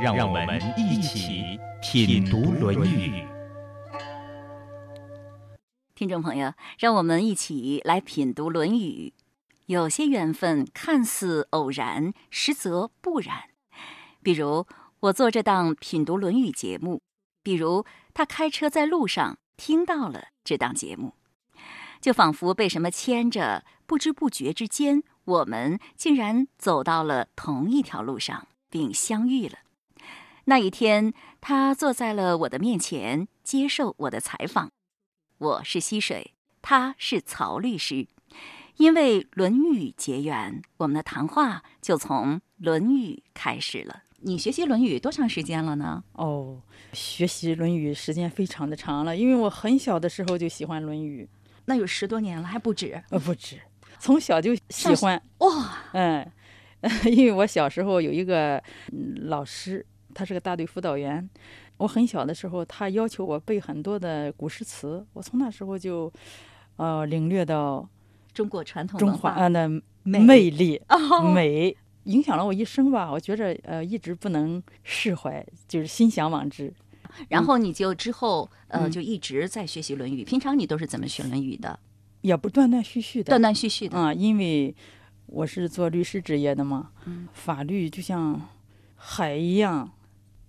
让我们一起品读《论语》。听众朋友，让我们一起来品读《论语》。有些缘分看似偶然，实则不然。比如。我做这档品读《论语》节目，比如他开车在路上听到了这档节目，就仿佛被什么牵着，不知不觉之间，我们竟然走到了同一条路上，并相遇了。那一天，他坐在了我的面前，接受我的采访。我是溪水，他是曹律师，因为《论语》结缘，我们的谈话就从《论语》开始了。你学习《论语》多长时间了呢？哦，学习《论语》时间非常的长了，因为我很小的时候就喜欢《论语》，那有十多年了，还不止？呃，不止，从小就喜欢哇，嗯，因为我小时候有一个老师，他是个大队辅导员，我很小的时候，他要求我背很多的古诗词，我从那时候就，呃，领略到中国传统中华的魅力 美。影响了我一生吧，我觉着呃一直不能释怀，就是心向往之。然后你就之后呃就一直在学习《论语》，平常你都是怎么学《论语》的？也不断断续续的，断断续续的啊，因为我是做律师职业的嘛，法律就像海一样。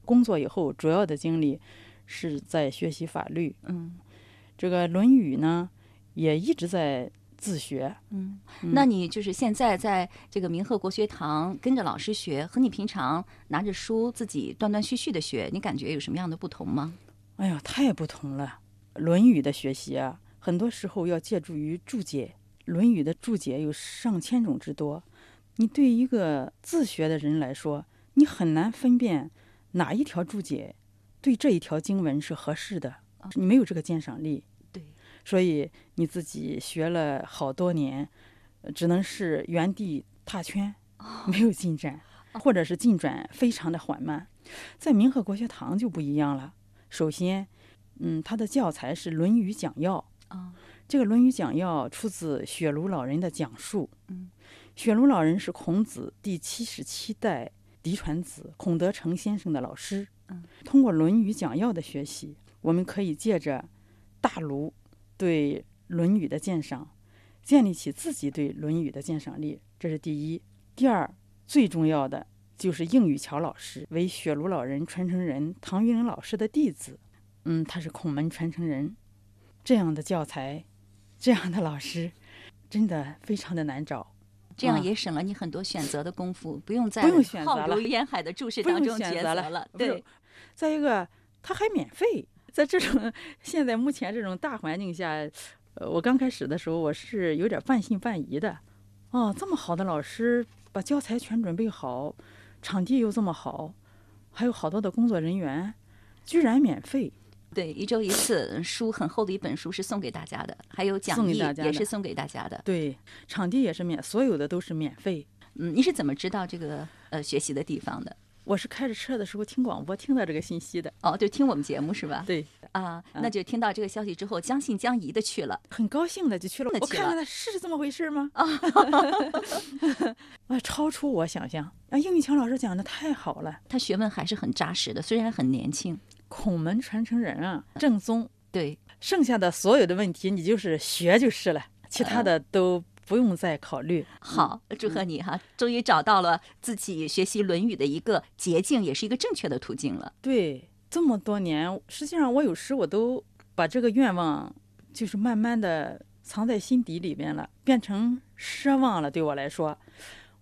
工作以后主要的精力是在学习法律，嗯，这个《论语》呢也一直在。自学，嗯，那你就是现在在这个明鹤国学堂跟着老师学，和你平常拿着书自己断断续续的学，你感觉有什么样的不同吗？哎呀，太不同了！《论语》的学习啊，很多时候要借助于注解，《论语》的注解有上千种之多，你对一个自学的人来说，你很难分辨哪一条注解对这一条经文是合适的，你没有这个鉴赏力。所以你自己学了好多年，只能是原地踏圈，没有进展，或者是进展非常的缓慢。在明和国学堂就不一样了。首先，嗯，它的教材是《论语讲要》啊，这个《论语讲要》出自雪庐老人的讲述。嗯，雪庐老人是孔子第七十七代嫡传子孔德成先生的老师。嗯，通过《论语讲要》的学习，我们可以借着大卢。对《论语》的鉴赏，建立起自己对《论语》的鉴赏力，这是第一。第二，最重要的就是应雨桥老师为雪庐老人传承人唐玉玲老师的弟子，嗯，他是孔门传承人。这样的教材，这样的老师，真的非常的难找。这样也省了你很多选择的功夫，不用再浩如烟海的注释当中抉择了。对。再一个，他还免费。在这种现在目前这种大环境下，呃，我刚开始的时候我是有点半信半疑的。哦，这么好的老师，把教材全准备好，场地又这么好，还有好多的工作人员，居然免费。对，一周一次，书很厚的一本书是送给大家的，还有讲义也是送给大家的。对，场地也是免，所有的都是免费。嗯，你是怎么知道这个呃学习的地方的？我是开着车的时候听广播听到这个信息的哦，就听我们节目是吧？对啊，那就听到这个消息之后，将信将疑的去了，很高兴的就去了。我看看是这么回事吗？啊，啊，超出我想象啊！应玉强老师讲的太好了，他学问还是很扎实的，虽然很年轻，孔门传承人啊，正宗。对，剩下的所有的问题你就是学就是了，其他的都。不用再考虑。好，祝贺你哈，终于找到了自己学习《论语》的一个捷径，也是一个正确的途径了。对，这么多年，实际上我有时我都把这个愿望，就是慢慢的藏在心底里面了，变成奢望了。对我来说，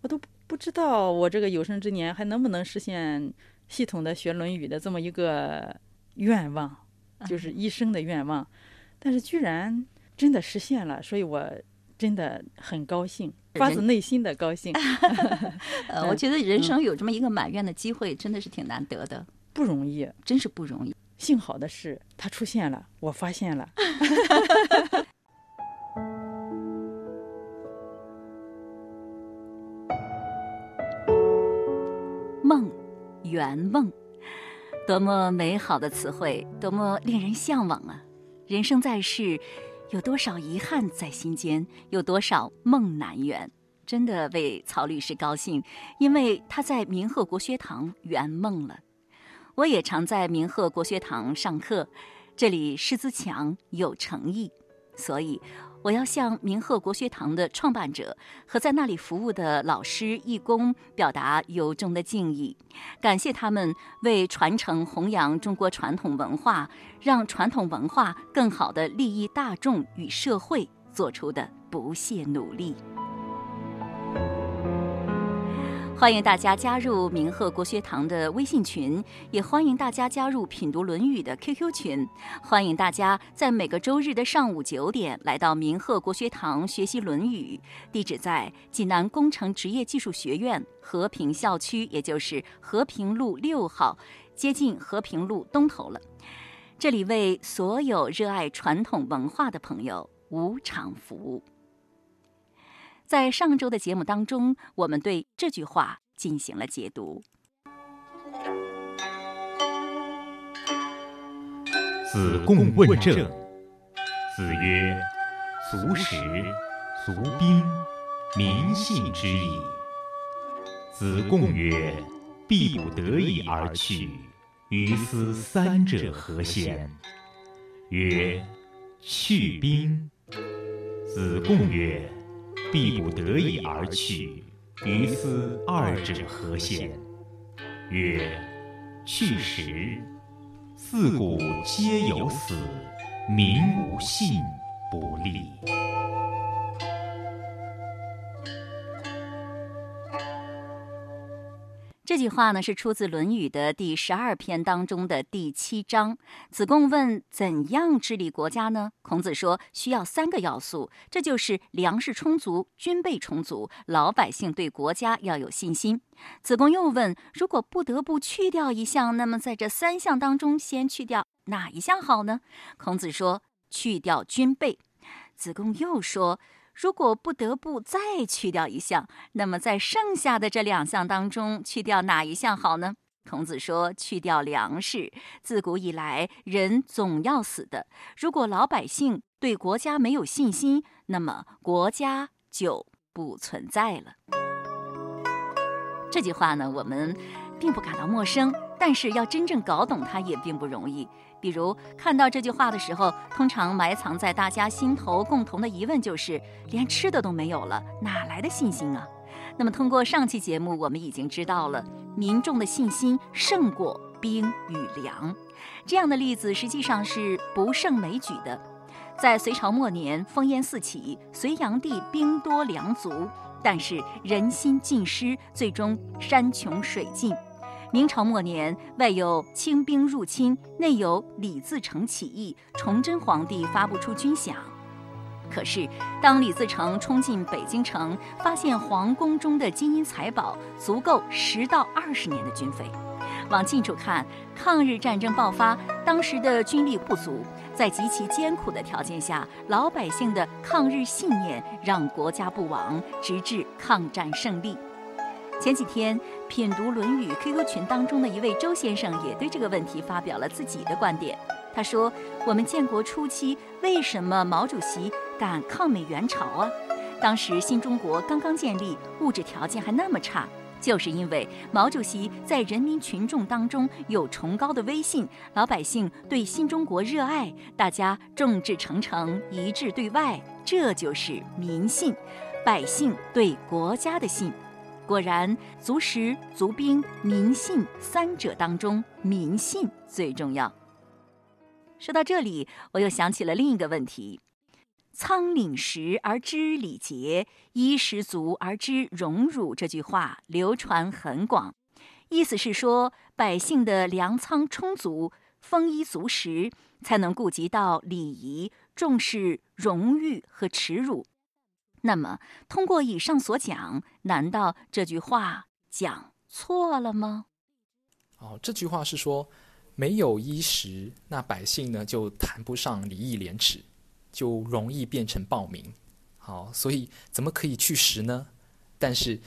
我都不知道我这个有生之年还能不能实现系统的学《论语》的这么一个愿望，就是一生的愿望。但是居然真的实现了，所以我。真的很高兴，发自内心的高兴。呃，我觉得人生有这么一个满愿的机会，真的是挺难得的，不容易，真是不容易。幸好的是，它出现了，我发现了。圆梦，多么美好的词汇，多么令人向往啊！人生在世，有多少遗憾在心间，有多少梦难圆？真的为曹律师高兴，因为他在明鹤国学堂圆梦了。我也常在明鹤国学堂上课，这里师资强，有诚意，所以我要向明鹤国学堂的创办者和在那里服务的老师义工表达由衷的敬意，感谢他们为传承弘扬中国传统文化，让传统文化更好地利益大众与社会做出的不懈努力。欢迎大家加入明鹤国学堂的微信群，也欢迎大家加入品读《论语》的 QQ 群。欢迎大家在每个周日的上午九点来到明鹤国学堂学习《论语》，地址在济南工程职业技术学院和平校区，也就是和平路六号，接近和平路东头了。这里为所有热爱传统文化的朋友无偿服务。在上周的节目当中，我们对这句话进行了解读。子贡问政，子曰：“足食，足兵，民信之矣。”子贡曰：“必不得已而去，于斯三者何先？”曰：“去兵。”子贡曰。必不得已而去，于斯二者何先？曰：去时。四古皆有死，民无信不立。这句话呢，是出自《论语》的第十二篇当中的第七章。子贡问：“怎样治理国家呢？”孔子说：“需要三个要素，这就是粮食充足、军备充足、老百姓对国家要有信心。”子贡又问：“如果不得不去掉一项，那么在这三项当中，先去掉哪一项好呢？”孔子说：“去掉军备。”子贡又说。如果不得不再去掉一项，那么在剩下的这两项当中，去掉哪一项好呢？孔子说：“去掉粮食。自古以来，人总要死的。如果老百姓对国家没有信心，那么国家就不存在了。”这句话呢，我们并不感到陌生，但是要真正搞懂它也并不容易。比如看到这句话的时候，通常埋藏在大家心头共同的疑问就是：连吃的都没有了，哪来的信心啊？那么通过上期节目，我们已经知道了民众的信心胜过兵与粮，这样的例子实际上是不胜枚举的。在隋朝末年，烽烟四起，隋炀帝兵多粮足，但是人心尽失，最终山穷水尽。明朝末年，外有清兵入侵，内有李自成起义，崇祯皇帝发不出军饷。可是，当李自成冲进北京城，发现皇宫中的金银财宝足够十到二十年的军费。往近处看，抗日战争爆发，当时的军力不足，在极其艰苦的条件下，老百姓的抗日信念让国家不亡，直至抗战胜利。前几天品读《论语》QQ 群当中的一位周先生也对这个问题发表了自己的观点。他说：“我们建国初期，为什么毛主席敢抗美援朝啊？当时新中国刚刚建立，物质条件还那么差，就是因为毛主席在人民群众当中有崇高的威信，老百姓对新中国热爱，大家众志成城，一致对外，这就是民信，百姓对国家的信。”果然，足食、足兵、民信三者当中，民信最重要。说到这里，我又想起了另一个问题：“仓廪实而知礼节，衣食足而知荣辱。”这句话流传很广，意思是说，百姓的粮仓充足、丰衣足食，才能顾及到礼仪，重视荣誉和耻辱。那么，通过以上所讲，难道这句话讲错了吗？哦，这句话是说，没有衣食，那百姓呢就谈不上礼义廉耻，就容易变成暴民。好，所以怎么可以去食呢？但是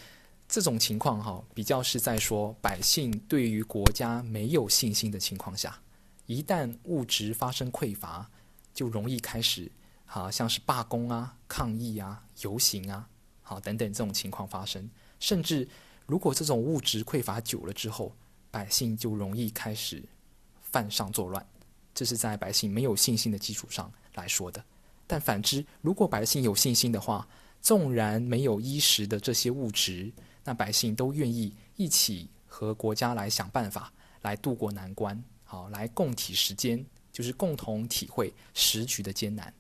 这种情况哈，比较是在说百姓对于国家没有信心的情况下，一旦物质发生匮乏，就容易开始好像是罢工啊、抗议啊、游行啊，好等等这种情况发生。甚至如果这种物质匮乏久了之后，百姓就容易开始犯上作乱。这是在百姓没有信心的基础上来说的。但反之，如果百姓有信心的话，纵然没有衣食的这些物质，那百姓都愿意一起和国家来想办法，来渡过难关，好，来共体时间，就是共同体会时局的艰难。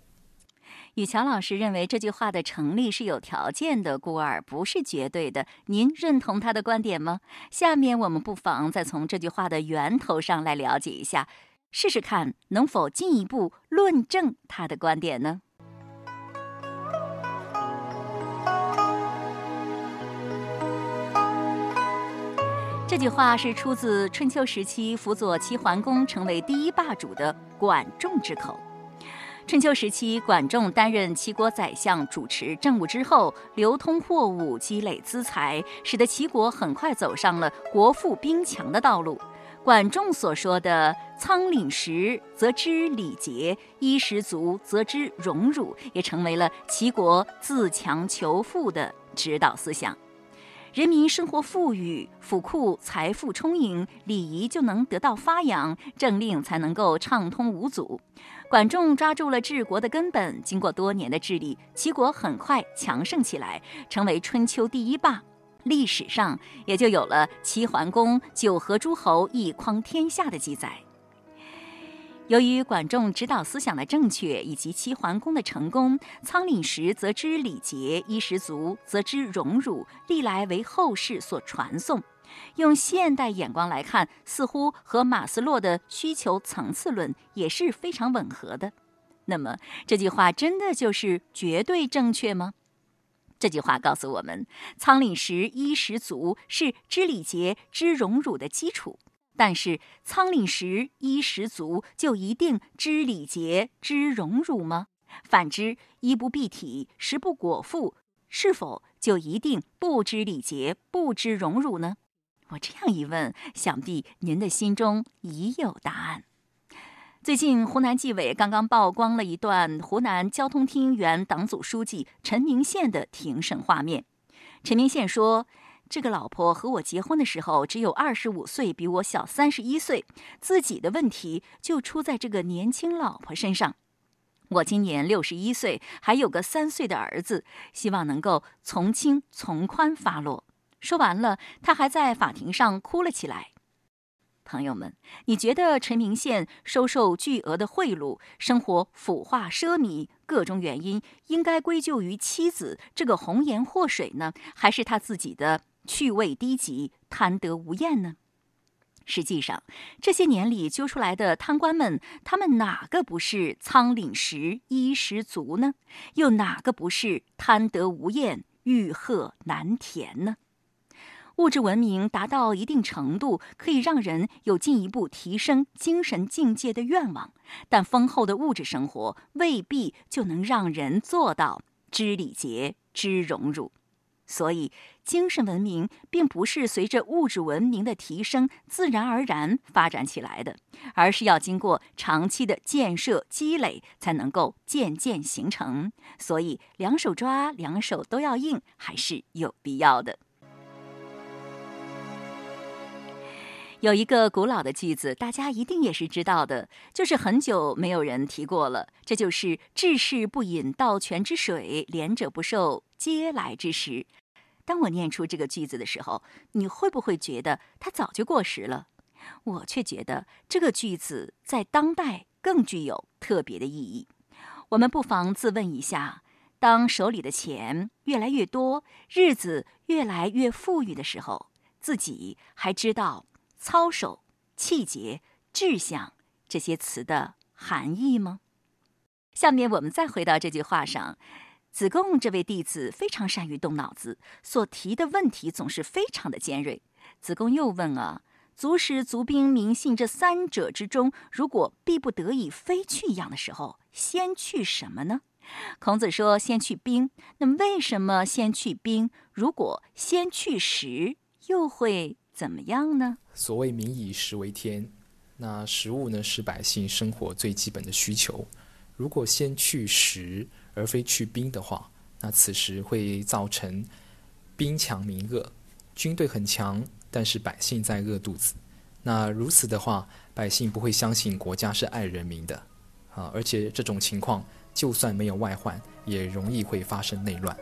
雨乔老师认为这句话的成立是有条件的，故而不是绝对的。您认同他的观点吗？下面我们不妨再从这句话的源头上来了解一下。试试看能否进一步论证他的观点呢？这句话是出自春秋时期辅佐齐桓公成为第一霸主的管仲之口。春秋时期，管仲担任齐国宰相，主持政务之后，流通货物，积累资财，使得齐国很快走上了国富兵强的道路。管仲所说的“仓廪实，则知礼节；衣食足，则知荣辱”，也成为了齐国自强求富的指导思想。人民生活富裕，府库财富充盈，礼仪就能得到发扬，政令才能够畅通无阻。管仲抓住了治国的根本，经过多年的治理，齐国很快强盛起来，成为春秋第一霸。历史上也就有了齐桓公九合诸侯，一匡天下的记载。由于管仲指导思想的正确，以及齐桓公的成功，“仓廪实则知礼节，衣食足则知荣辱”，历来为后世所传颂。用现代眼光来看，似乎和马斯洛的需求层次论也是非常吻合的。那么，这句话真的就是绝对正确吗？这句话告诉我们，仓廪实、衣食足是知礼节、知荣辱的基础。但是，仓廪实、衣食足就一定知礼节、知荣辱吗？反之，衣不蔽体、食不果腹，是否就一定不知礼节、不知荣辱呢？我这样一问，想必您的心中已有答案。最近，湖南纪委刚刚曝光了一段湖南交通厅原党组书记陈明宪的庭审画面。陈明宪说：“这个老婆和我结婚的时候只有二十五岁，比我小三十一岁。自己的问题就出在这个年轻老婆身上。我今年六十一岁，还有个三岁的儿子，希望能够从轻从宽发落。”说完了，他还在法庭上哭了起来。朋友们，你觉得陈明宪收受巨额的贿赂，生活腐化奢靡，各种原因应该归咎于妻子这个红颜祸水呢，还是他自己的趣味低级、贪得无厌呢？实际上，这些年里揪出来的贪官们，他们哪个不是仓廪实、衣食足呢？又哪个不是贪得无厌、欲壑难填呢？物质文明达到一定程度，可以让人有进一步提升精神境界的愿望，但丰厚的物质生活未必就能让人做到知礼节、知荣辱。所以，精神文明并不是随着物质文明的提升自然而然发展起来的，而是要经过长期的建设积累，才能够渐渐形成。所以，两手抓，两手都要硬，还是有必要的。有一个古老的句子，大家一定也是知道的，就是很久没有人提过了。这就是“治世不饮盗泉之水，廉者不受嗟来之食”。当我念出这个句子的时候，你会不会觉得它早就过时了？我却觉得这个句子在当代更具有特别的意义。我们不妨自问一下：当手里的钱越来越多，日子越来越富裕的时候，自己还知道？操守、气节、志向这些词的含义吗？下面我们再回到这句话上。子贡这位弟子非常善于动脑子，所提的问题总是非常的尖锐。子贡又问啊：“足食足兵民信这三者之中，如果必不得已非去一样的时候，先去什么呢？孔子说：“先去兵。”那为什么先去兵？如果先去食，又会怎么样呢？所谓“民以食为天”，那食物呢是百姓生活最基本的需求。如果先去食而非去兵的话，那此时会造成兵强民饿，军队很强，但是百姓在饿肚子。那如此的话，百姓不会相信国家是爱人民的啊！而且这种情况，就算没有外患，也容易会发生内乱。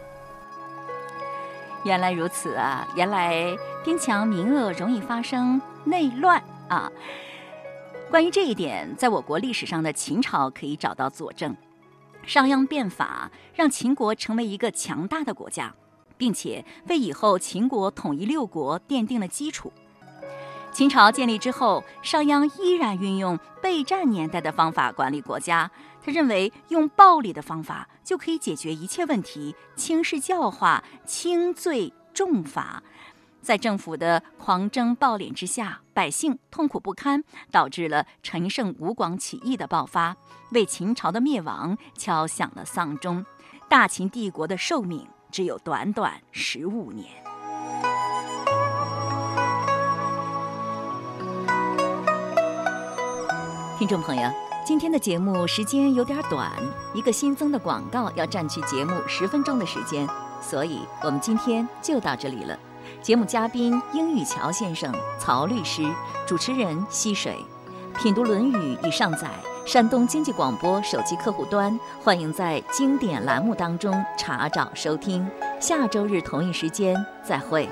原来如此啊！原来兵强民饿容易发生内乱啊！关于这一点，在我国历史上的秦朝可以找到佐证。商鞅变法，让秦国成为一个强大的国家，并且为以后秦国统一六国奠定了基础。秦朝建立之后，商鞅依然运用备战年代的方法管理国家。他认为用暴力的方法就可以解决一切问题，轻视教化，轻罪重罚。在政府的狂征暴敛之下，百姓痛苦不堪，导致了陈胜吴广起义的爆发，为秦朝的灭亡敲响了丧钟。大秦帝国的寿命只有短短十五年。听众朋友，今天的节目时间有点短，一个新增的广告要占据节目十分钟的时间，所以我们今天就到这里了。节目嘉宾英语桥先生、曹律师，主持人溪水。品读《论语》已上载山东经济广播手机客户端，欢迎在经典栏目当中查找收听。下周日同一时间再会。